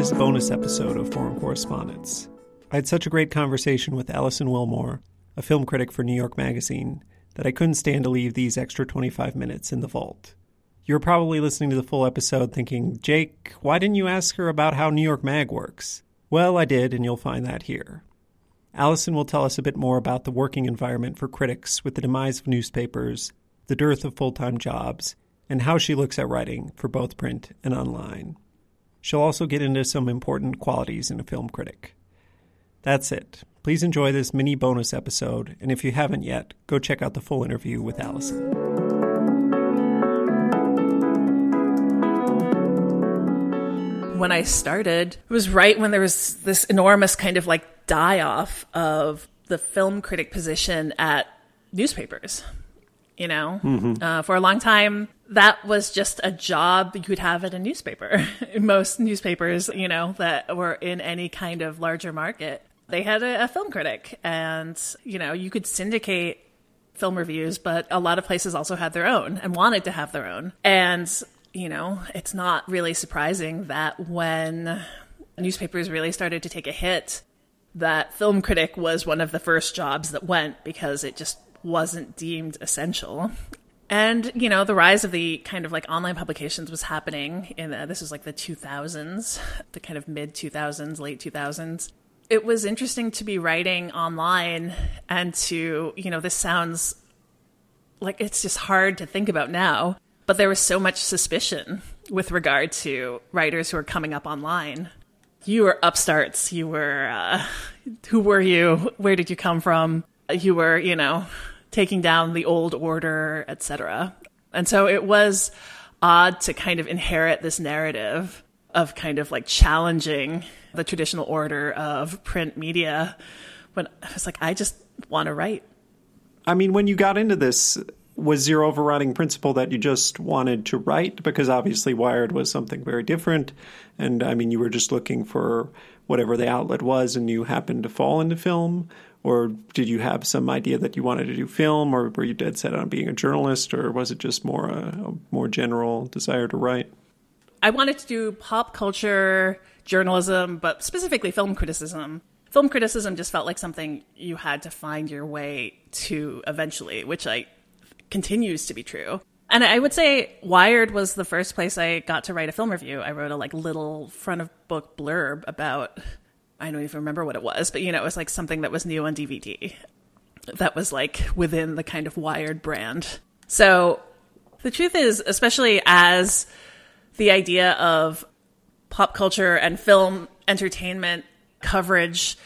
this bonus episode of Foreign Correspondence. I had such a great conversation with Alison Willmore, a film critic for New York Magazine, that I couldn't stand to leave these extra 25 minutes in the vault. You're probably listening to the full episode thinking, Jake, why didn't you ask her about how New York Mag works? Well, I did, and you'll find that here. Alison will tell us a bit more about the working environment for critics with the demise of newspapers, the dearth of full time jobs, and how she looks at writing for both print and online. She'll also get into some important qualities in a film critic. That's it. Please enjoy this mini bonus episode, and if you haven't yet, go check out the full interview with Alison. when I started, it was right when there was this enormous kind of like die off of the film critic position at newspapers. You know, mm-hmm. uh, for a long time, that was just a job you could have at a newspaper. Most newspapers, you know, that were in any kind of larger market, they had a, a film critic, and you know, you could syndicate film reviews, but a lot of places also had their own and wanted to have their own. And you know, it's not really surprising that when newspapers really started to take a hit, that film critic was one of the first jobs that went because it just wasn't deemed essential. And, you know, the rise of the kind of like online publications was happening in the, this was like the 2000s, the kind of mid 2000s, late 2000s. It was interesting to be writing online and to, you know, this sounds like it's just hard to think about now but there was so much suspicion with regard to writers who are coming up online. You were upstarts. You were, uh, who were you? Where did you come from? You were, you know, taking down the old order, etc. And so it was odd to kind of inherit this narrative of kind of like challenging the traditional order of print media when I was like, I just want to write. I mean, when you got into this, was your overriding principle that you just wanted to write? Because obviously Wired was something very different. And I mean, you were just looking for whatever the outlet was and you happened to fall into film? Or did you have some idea that you wanted to do film? Or were you dead set on being a journalist? Or was it just more a, a more general desire to write? I wanted to do pop culture journalism, but specifically film criticism film criticism just felt like something you had to find your way to eventually, which I continues to be true. And I would say Wired was the first place I got to write a film review. I wrote a like little front of book blurb about I don't even remember what it was, but you know, it was like something that was new on DVD. That was like within the kind of Wired brand. So the truth is, especially as the idea of pop culture and film entertainment coverage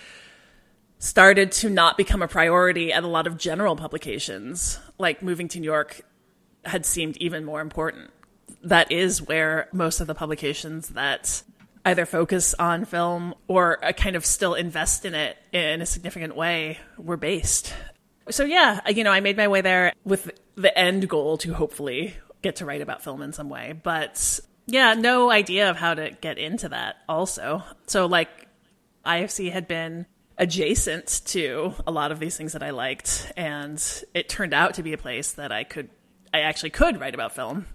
started to not become a priority at a lot of general publications, like moving to New York had seemed even more important. That is where most of the publications that either focus on film or kind of still invest in it in a significant way were based. So yeah, you know, I made my way there with the end goal to hopefully get to write about film in some way, but yeah, no idea of how to get into that also. So like IFC had been adjacent to a lot of these things that I liked, and it turned out to be a place that I could, I actually could write about film,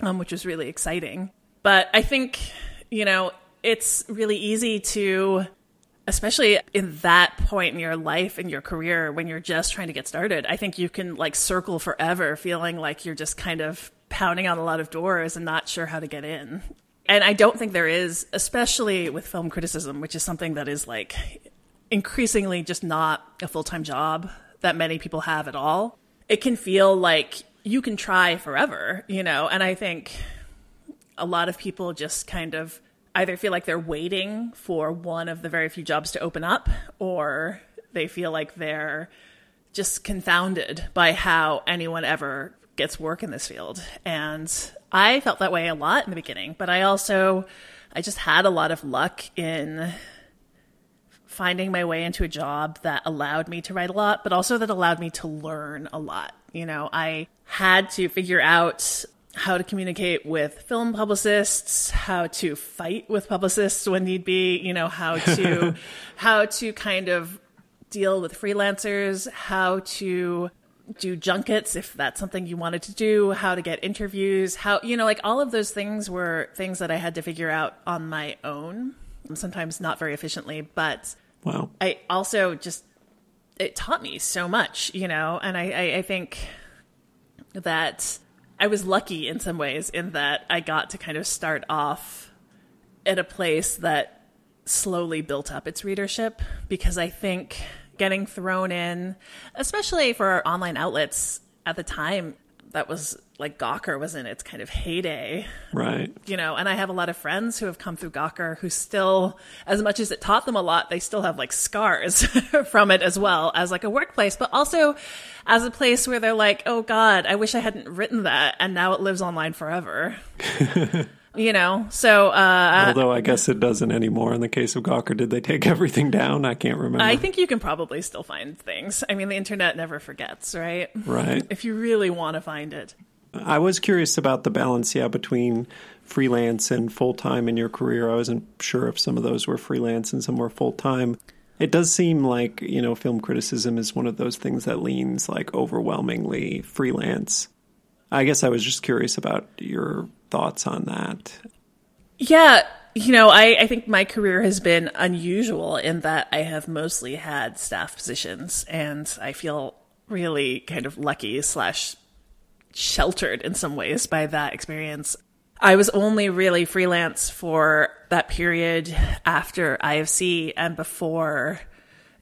um, which was really exciting. But I think, you know, it's really easy to, especially in that point in your life and your career when you're just trying to get started. I think you can like circle forever, feeling like you're just kind of pounding on a lot of doors and not sure how to get in. And I don't think there is, especially with film criticism, which is something that is like increasingly just not a full time job that many people have at all, it can feel like you can try forever, you know? And I think a lot of people just kind of either feel like they're waiting for one of the very few jobs to open up or they feel like they're just confounded by how anyone ever gets work in this field. And I felt that way a lot in the beginning, but I also I just had a lot of luck in finding my way into a job that allowed me to write a lot, but also that allowed me to learn a lot. You know, I had to figure out how to communicate with film publicists, how to fight with publicists when need be, you know, how to how to kind of deal with freelancers, how to do junkets if that's something you wanted to do, how to get interviews, how, you know, like all of those things were things that I had to figure out on my own, sometimes not very efficiently, but Wow. I also just, it taught me so much, you know, and I, I, I think that I was lucky in some ways in that I got to kind of start off at a place that slowly built up its readership because I think getting thrown in, especially for online outlets at the time, that was like Gawker was in its kind of heyday, Right. you know, and I have a lot of friends who have come through Gawker who still, as much as it taught them a lot, they still have like scars from it as well as like a workplace, but also as a place where they're like, oh God, I wish I hadn't written that. And now it lives online forever. you know, so, uh, Although I guess it doesn't anymore in the case of Gawker. Did they take everything down? I can't remember. I think you can probably still find things. I mean, the internet never forgets, right? right. If you really want to find it. I was curious about the balance, yeah, between freelance and full time in your career. I wasn't sure if some of those were freelance and some were full time. It does seem like, you know, film criticism is one of those things that leans like overwhelmingly freelance. I guess I was just curious about your thoughts on that. Yeah, you know, I, I think my career has been unusual in that I have mostly had staff positions, and I feel really kind of lucky slash sheltered in some ways by that experience. I was only really freelance for that period after IFC and before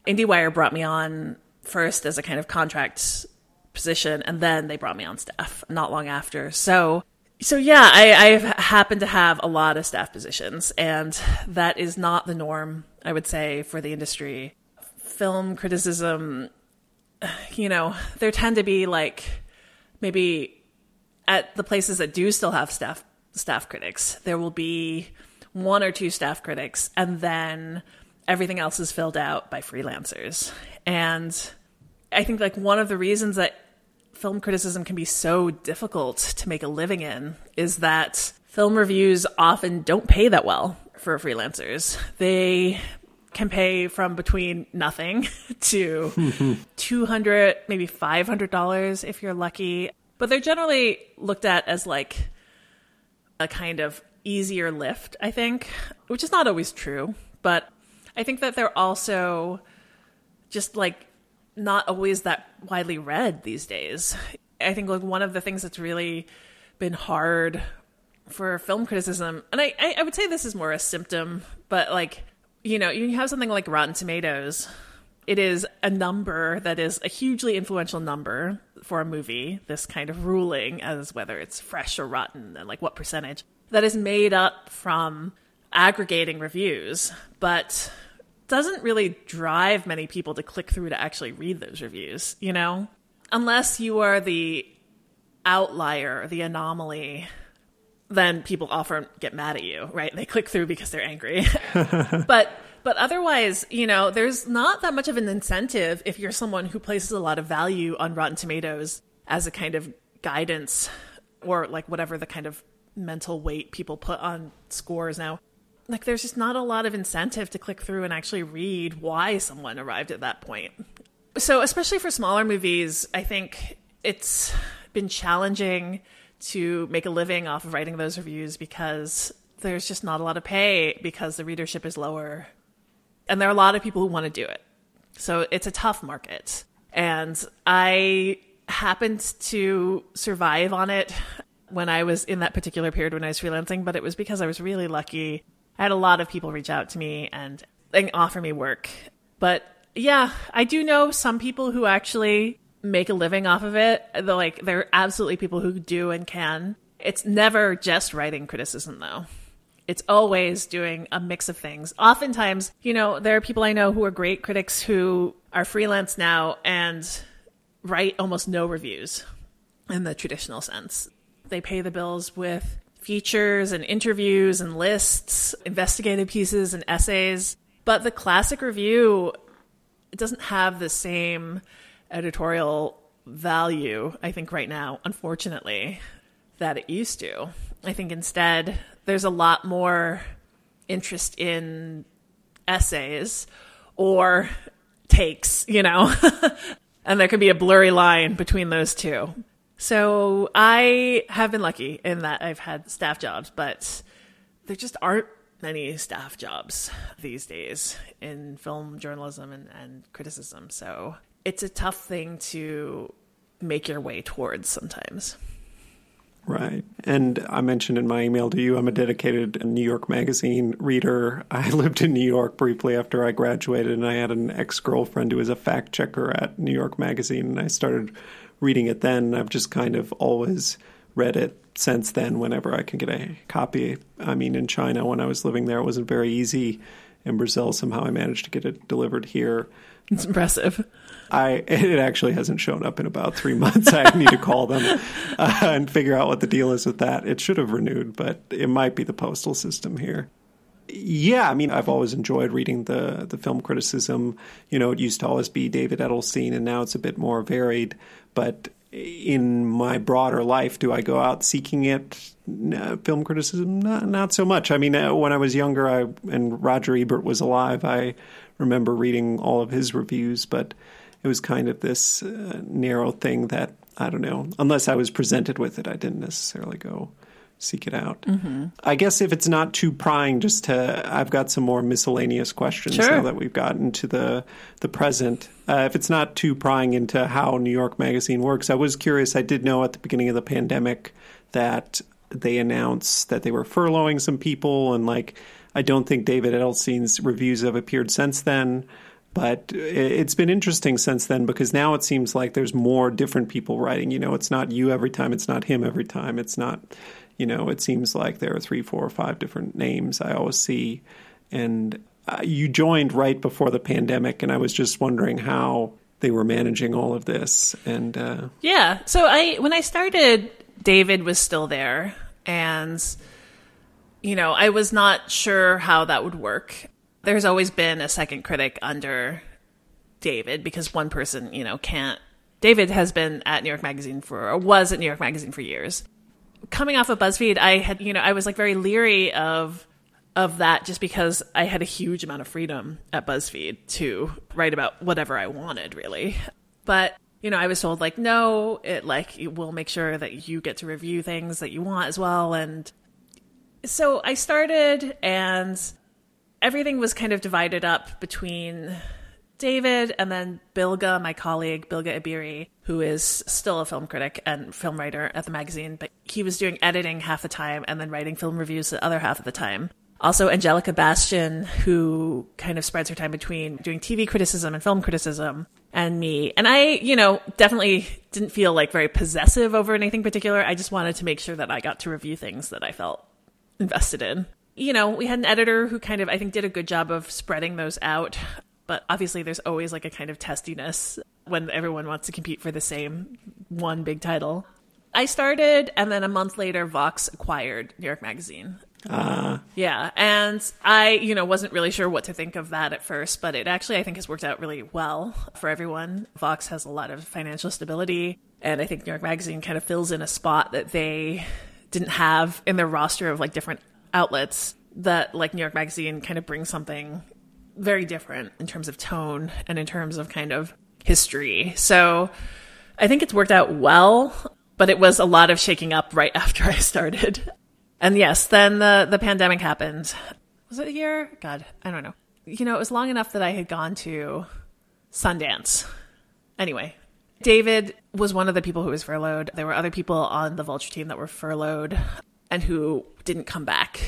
IndieWire brought me on first as a kind of contract position, and then they brought me on staff not long after. So, so yeah, I, I've happened to have a lot of staff positions, and that is not the norm, I would say, for the industry. Film criticism, you know, there tend to be like maybe at the places that do still have staff staff critics, there will be one or two staff critics, and then everything else is filled out by freelancers. And I think like one of the reasons that film criticism can be so difficult to make a living in is that film reviews often don't pay that well for freelancers. They can pay from between nothing to 200 maybe $500 if you're lucky. But they're generally looked at as like a kind of easier lift i think which is not always true. But i think that they're also just like not always that widely read these days. I think like one of the things that's really been hard for film criticism and i i, I would say this is more a symptom but like you know you have something like rotten tomatoes it is a number that is a hugely influential number for a movie, this kind of ruling as whether it's fresh or rotten and like what percentage, that is made up from aggregating reviews, but doesn't really drive many people to click through to actually read those reviews, you know? Unless you are the outlier, the anomaly, then people often get mad at you, right? They click through because they're angry. but but otherwise, you know, there's not that much of an incentive if you're someone who places a lot of value on Rotten Tomatoes as a kind of guidance or like whatever the kind of mental weight people put on scores now. Like there's just not a lot of incentive to click through and actually read why someone arrived at that point. So, especially for smaller movies, I think it's been challenging to make a living off of writing those reviews because there's just not a lot of pay because the readership is lower and there are a lot of people who want to do it. So it's a tough market. And I happened to survive on it when I was in that particular period when I was freelancing, but it was because I was really lucky. I had a lot of people reach out to me and, and offer me work. But yeah, I do know some people who actually make a living off of it. They're like there are absolutely people who do and can. It's never just writing criticism though. It's always doing a mix of things. Oftentimes, you know, there are people I know who are great critics who are freelance now and write almost no reviews in the traditional sense. They pay the bills with features and interviews and lists, investigative pieces and essays. But the classic review doesn't have the same editorial value, I think, right now, unfortunately, that it used to. I think instead there's a lot more interest in essays or takes, you know, and there can be a blurry line between those two. So I have been lucky in that I've had staff jobs, but there just aren't many staff jobs these days in film journalism and, and criticism. So it's a tough thing to make your way towards sometimes. Right. And I mentioned in my email to you, I'm a dedicated New York Magazine reader. I lived in New York briefly after I graduated, and I had an ex girlfriend who was a fact checker at New York Magazine, and I started reading it then. I've just kind of always read it since then whenever I can get a copy. I mean, in China, when I was living there, it wasn't very easy. In Brazil, somehow I managed to get it delivered here. It's impressive. I it actually hasn't shown up in about three months. I need to call them uh, and figure out what the deal is with that. It should have renewed, but it might be the postal system here. Yeah, I mean, I've always enjoyed reading the the film criticism. You know, it used to always be David Edelstein, and now it's a bit more varied. But in my broader life, do I go out seeking it? No, film criticism, not, not so much. I mean, uh, when I was younger, I and Roger Ebert was alive. I remember reading all of his reviews, but it was kind of this uh, narrow thing that I don't know. Unless I was presented with it, I didn't necessarily go seek it out. Mm-hmm. I guess if it's not too prying, just to I've got some more miscellaneous questions sure. now that we've gotten to the the present. Uh, if it's not too prying into how New York Magazine works, I was curious. I did know at the beginning of the pandemic that they announced that they were furloughing some people, and like I don't think David Edelstein's reviews have appeared since then. But it's been interesting since then because now it seems like there's more different people writing. You know, it's not you every time, it's not him every time, it's not, you know, it seems like there are three, four, or five different names I always see. And uh, you joined right before the pandemic, and I was just wondering how they were managing all of this. And uh, yeah, so I when I started, David was still there, and you know, I was not sure how that would work there's always been a second critic under David because one person, you know, can't. David has been at New York Magazine for, or was at New York Magazine for years. Coming off of BuzzFeed, I had, you know, I was like very leery of of that just because I had a huge amount of freedom at BuzzFeed to write about whatever I wanted, really. But you know, I was told like, no, it like we'll make sure that you get to review things that you want as well, and so I started and everything was kind of divided up between David and then Bilge, my colleague, Bilge Ebiri, who is still a film critic and film writer at the magazine, but he was doing editing half the time and then writing film reviews the other half of the time. Also, Angelica Bastian, who kind of spreads her time between doing TV criticism and film criticism, and me. And I, you know, definitely didn't feel like very possessive over anything particular. I just wanted to make sure that I got to review things that I felt invested in you know, we had an editor who kind of, I think, did a good job of spreading those out. But obviously, there's always like a kind of testiness when everyone wants to compete for the same one big title. I started, and then a month later, Vox acquired New York Magazine. Uh. Yeah, and I, you know, wasn't really sure what to think of that at first, but it actually, I think, has worked out really well for everyone. Vox has a lot of financial stability, and I think New York Magazine kind of fills in a spot that they didn't have in their roster of like different outlets that like New York Magazine kind of brings something very different in terms of tone and in terms of kind of history. So I think it's worked out well, but it was a lot of shaking up right after I started. And yes, then the the pandemic happened. Was it a year? God, I don't know. You know, it was long enough that I had gone to Sundance. Anyway, David was one of the people who was furloughed. There were other people on the Vulture team that were furloughed and who didn't come back.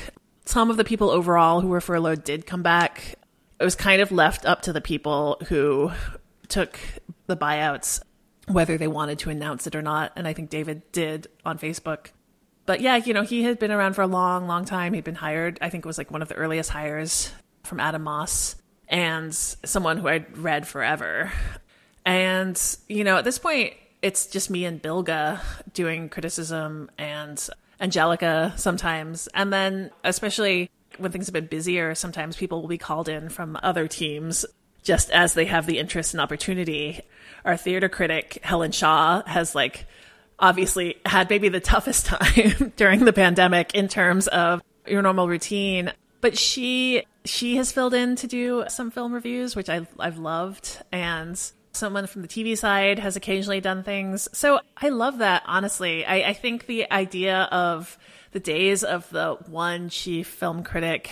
Some of the people overall who were furloughed did come back. It was kind of left up to the people who took the buyouts whether they wanted to announce it or not. And I think David did on Facebook. But yeah, you know, he had been around for a long, long time. He'd been hired, I think it was like one of the earliest hires from Adam Moss and someone who I'd read forever. And, you know, at this point, it's just me and Bilge doing criticism and Angelica sometimes. And then, especially when things have been busier, sometimes people will be called in from other teams just as they have the interest and opportunity. Our theater critic, Helen Shaw, has like obviously had maybe the toughest time during the pandemic in terms of your normal routine. But she she has filled in to do some film reviews, which I I've loved, and Someone from the TV side has occasionally done things. So I love that, honestly. I, I think the idea of the days of the one chief film critic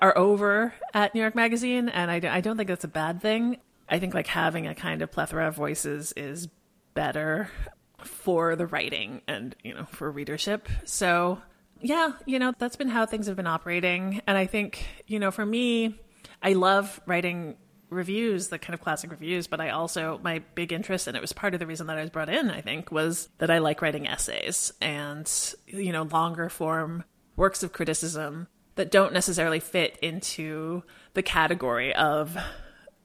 are over at New York Magazine, and I, I don't think that's a bad thing. I think like having a kind of plethora of voices is better for the writing and you know for readership. So yeah, you know that's been how things have been operating, and I think you know for me, I love writing reviews, the kind of classic reviews, but I also, my big interest, and it was part of the reason that I was brought in, I think, was that I like writing essays and, you know, longer form works of criticism that don't necessarily fit into the category of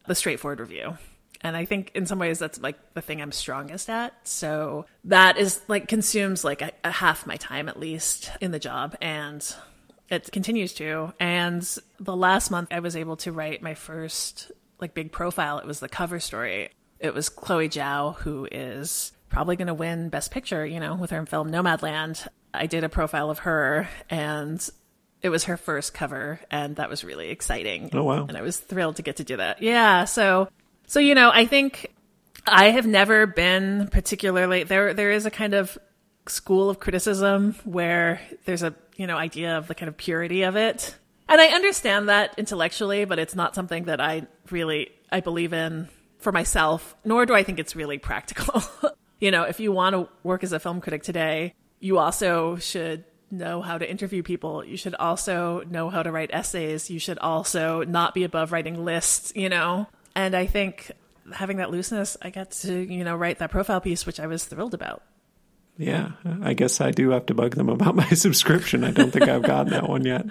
the straightforward review. And I think in some ways that's like the thing I'm strongest at. So that is like consumes like a, a half my time at least in the job. And it continues to. And the last month I was able to write my first like big profile. It was the cover story. It was Chloe Zhao, who is probably going to win Best Picture, you know, with her film Nomadland. I did a profile of her and it was her first cover and that was really exciting. Oh wow. And I was thrilled to get to do that. Yeah, so so you know, I think I have never been particularly there there is a kind of school of criticism where there's a, you know, idea of the kind of purity of it and I understand that intellectually, but it's not something that I really I believe in for myself, nor do I think it's really practical. you know, if you want to work as a film critic today, you also should know how to interview people. You should also know how to write essays. You should also not be above writing lists, you know? And I think having that looseness, I got to, you know, write that profile piece, which I was thrilled about. Yeah, I guess I do have to bug them about my subscription. I don't think I've gotten that one yet,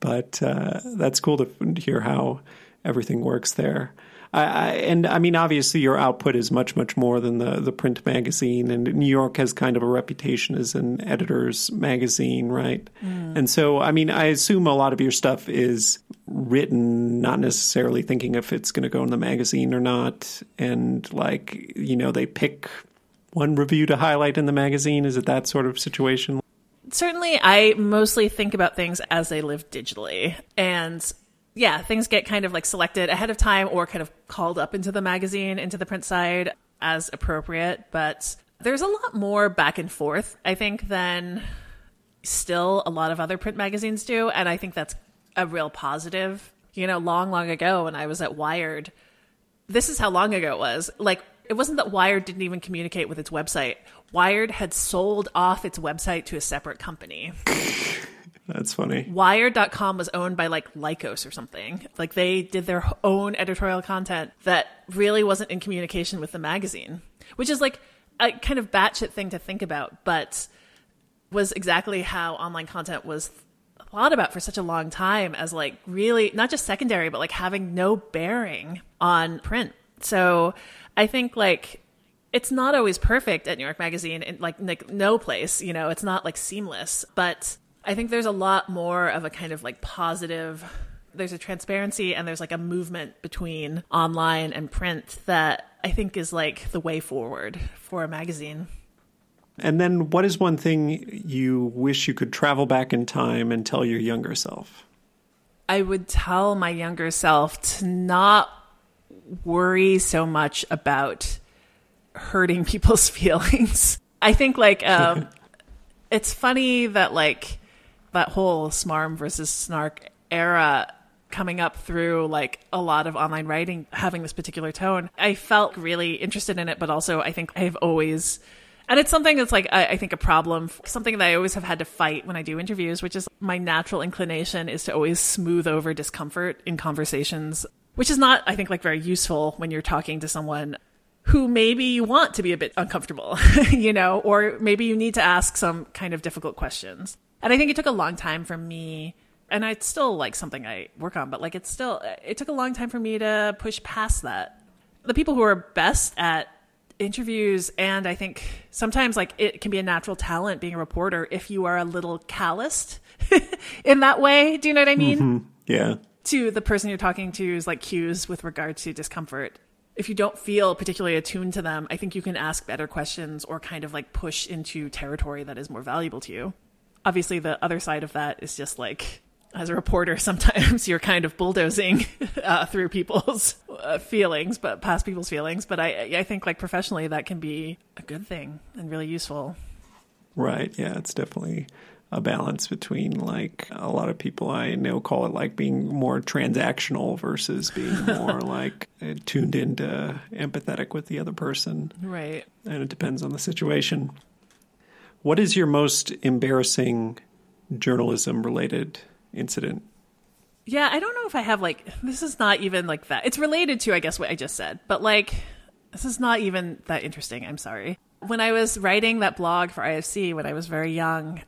but uh, that's cool to hear how everything works there. I, I, and I mean, obviously, your output is much, much more than the the print magazine. And New York has kind of a reputation as an editor's magazine, right? Mm. And so, I mean, I assume a lot of your stuff is written not necessarily thinking if it's going to go in the magazine or not. And like, you know, they pick one review to highlight in the magazine. Is it that sort of situation? certainly I mostly think about things as they live digitally. And yeah, things get kind of like selected ahead of time or kind of called up into the magazine, into the print side as appropriate. But there's a lot more back and forth, I think, than still a lot of other print magazines do. And I think that's a real positive. You know, long, long ago when I was at Wired, this is how long ago it was. Like, it wasn't that Wired didn't even communicate with its website. Wired had sold off its website to a separate company. That's funny. Wired.com was owned by like Lycos or something. Like they did their own editorial content that really wasn't in communication with the magazine, which is like a kind of batshit thing to think about, but was exactly how online content was thought about for such a long time as like really not just secondary, but like having no bearing on print. So I think like it's not always perfect at New York Magazine, and like, like no place, you know, it's not like seamless. But I think there's a lot more of a kind of like positive. There's a transparency and there's like a movement between online and print that I think is like the way forward for a magazine. And then, what is one thing you wish you could travel back in time and tell your younger self? I would tell my younger self to not worry so much about hurting people's feelings. I think like um, it's funny that like that whole smarm versus snark era coming up through like a lot of online writing having this particular tone. I felt really interested in it, but also I think I've always and it's something that's like I, I, think a problem, something that I always have had to fight when I do interviews, which is my natural inclination is to always smooth over discomfort in conversations, which is not, I think, like very useful when you're talking to someone who maybe you want to be a bit uncomfortable, you know, or maybe you need to ask some kind of difficult questions. And I think it took a long time for me, and it's still like something I work on, but like it's still, it took a long time for me to push past that. The people who are best at interviews, and I think sometimes like it can be a natural talent being a reporter if you are a little calloused in that way. Do you know what I mean? Mm-hmm. Yeah. To the person you're talking to is like cues with regard to discomfort if you don't feel particularly attuned to them, I think you can ask better questions or kind of like push into territory that is more valuable to you. Obviously, the other side of that is just like as a reporter, sometimes you're kind of bulldozing uh, through people's uh, feelings, but past people's feelings. But I, I think like professionally, that can be a good thing and really useful. Right. Yeah. It's definitely a balance between like a lot of people I know call it like being more transactional versus being more like uh, tuned into empathetic with the other person. Right. And it depends on the situation. What is your most embarrassing journalism related incident? Yeah, I don't know if I have like this is not even like that. It's related to I guess what I just said, but like this is not even that interesting. I'm sorry. When I was writing that blog for IFC when I was very young,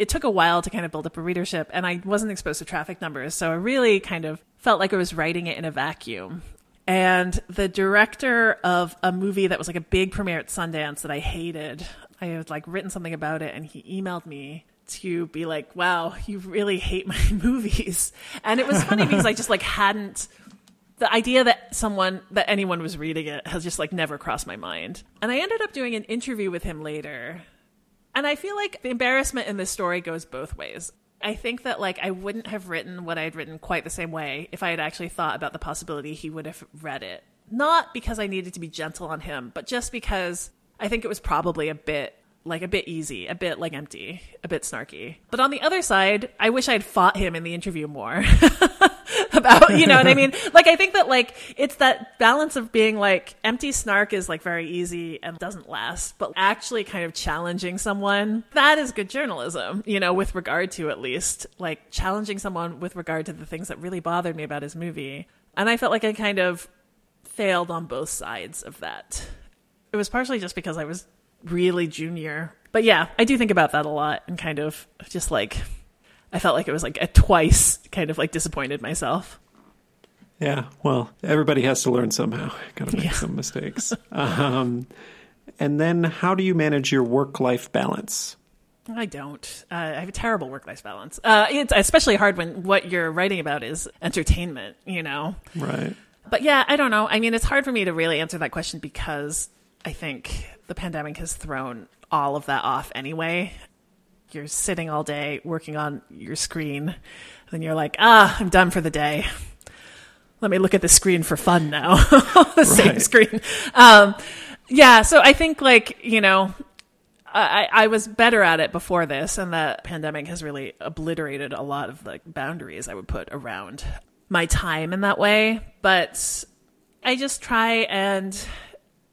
it took a while to kind of build up a readership and I wasn't exposed to traffic numbers. So I really kind of felt like I was writing it in a vacuum. And the director of a movie that was like a big premiere at Sundance that I hated, I had like written something about it and he emailed me to be like, wow, you really hate my movies. And it was funny because I just like hadn't the idea that someone that anyone was reading it has just like never crossed my mind. And I ended up doing an interview with him later. And I feel like the embarrassment in this story goes both ways. I think that like I wouldn't have written what I had written quite the same way if I had actually thought about the possibility he would have read it. Not because I needed to be gentle on him, but just because I think it was probably a bit like a bit easy, a bit like empty, a bit snarky. But on the other side, I wish I'd fought him in the interview more about, you know what I mean? Like, I think that like it's that balance of being like empty snark is like very easy and doesn't last, but actually kind of challenging someone, that is good journalism, you know, with regard to at least like challenging someone with regard to the things that really bothered me about his movie. And I felt like I kind of failed on both sides of that. It was partially just because I was really junior. But yeah, I do think about that a lot and kind of just like I felt like it was like a twice kind of like disappointed myself. Yeah, well, everybody has to learn somehow. Got to make Yeah. some mistakes. um, and then, how do you manage your work-life balance? I don't. Uh, I have a terrible work life balance. Uh, it's especially hard when what you're writing about is entertainment, you know? Right. But yeah, I don't know. I mean, it's hard for me to really answer that question because I think the pandemic has thrown all of that off anyway. You're sitting all day working on your screen, and then you're like, ah, I'm done for the day. Let me look at the screen for fun now. the same screen. Um, yeah, so I think like, you know, I, I was better at it before this, and the pandemic has really obliterated a lot of the boundaries I would put around my time in that way. But I just try and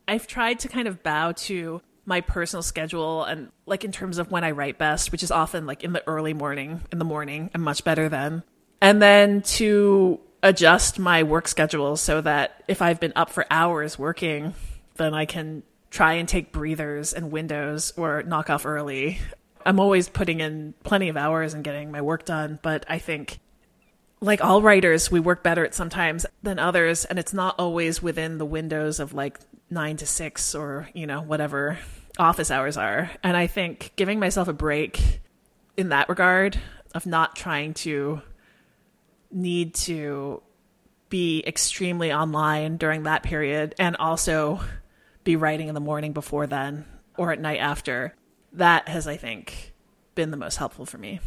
I've tried to kind of bow to my personal schedule and like in terms of when I write best, which is often like in the early morning, in the morning, I'm much better then. And then to adjust my work schedule so that if I've been up for hours working, then I can try and take breathers and windows or knock off early. I'm always putting in plenty of hours and getting my work done, but I think like all writers, we work better at sometimes than others, and it's not always within the windows of like nine to six or, you know, whatever office hours are. And I think giving myself a break in that regard of not trying to need to be extremely online during that period and also be writing in the morning before then or at night after, that has, I think, been the most helpful for me.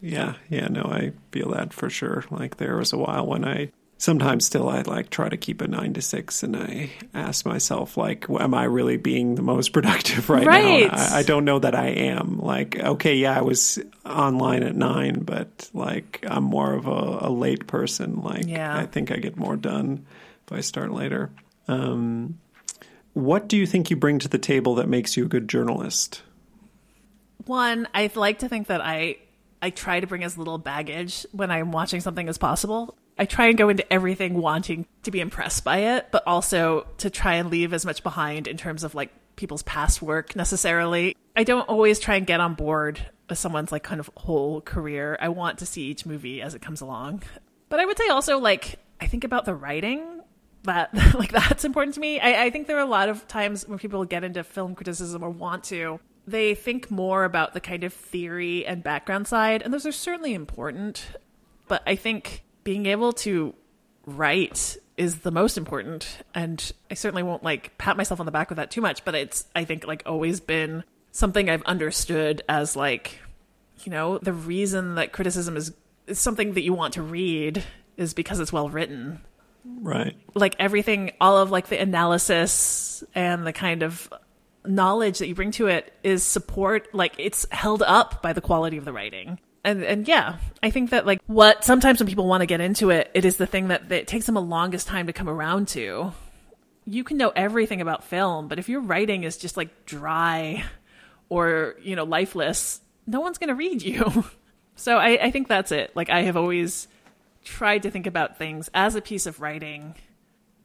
Yeah, yeah, no, I feel that for sure. Like there was a while when I sometimes still I like try to keep a nine to six, and I ask myself like, am I really being the most productive right, Right. now? I, I don't know that I am. Like, okay, yeah, I was online at nine, but like I'm more of a, a late person. Like, Yeah. I think I get more done if I start later. Um, what do you think you bring to the table that makes you a good journalist? One, I like to think that I I try to bring as little baggage when I'm watching something as possible. I try and go into everything wanting to be impressed by it, but also to try and leave as much behind in terms of like people's past work necessarily. I don't always try and get on board with someone's like kind of whole career. I want to see each movie as it comes along. But I would say also like I think about the writing that like that's important to me. I, I think there are a lot of times when people get into film criticism or want to, they think more about the kind of theory and background side, and those are certainly important. But I think being able to write is the most important, and I certainly won't like pat myself on the back with that too much. But it's I think like always been something I've understood as like you know, the reason that criticism is, is something that you want to read is because it's well written. Right. Like everything, all of like the analysis and the kind of knowledge that you bring to it is support, like it's held up by the quality of the writing. And, and yeah, I think that like what sometimes when people want to get into it, it is the thing that, it takes them the longest time to come around to. You can know everything about film, but if your writing is just like dry or, you know, lifeless, no one's going to read you. so I, I think that's it. Like I have always tried to think about things as a piece of writing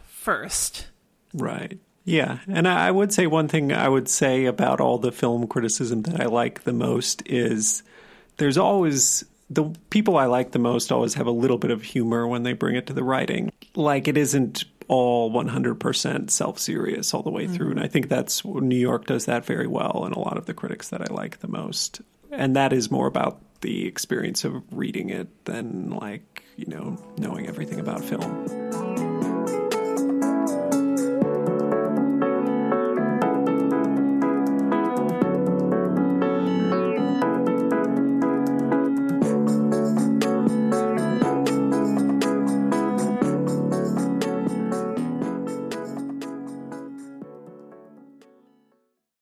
first. Right. Yeah. And I would say one thing I would say about all the film criticism that I like the most is there's always the people I like the most always have a little bit of humor when they bring it to the writing. Like it isn't all 100% self serious all the way through. And I think that's New York does that very well, and a lot of the critics that I like the most. And that is more about the experience of reading it than like, you know, knowing everything about film.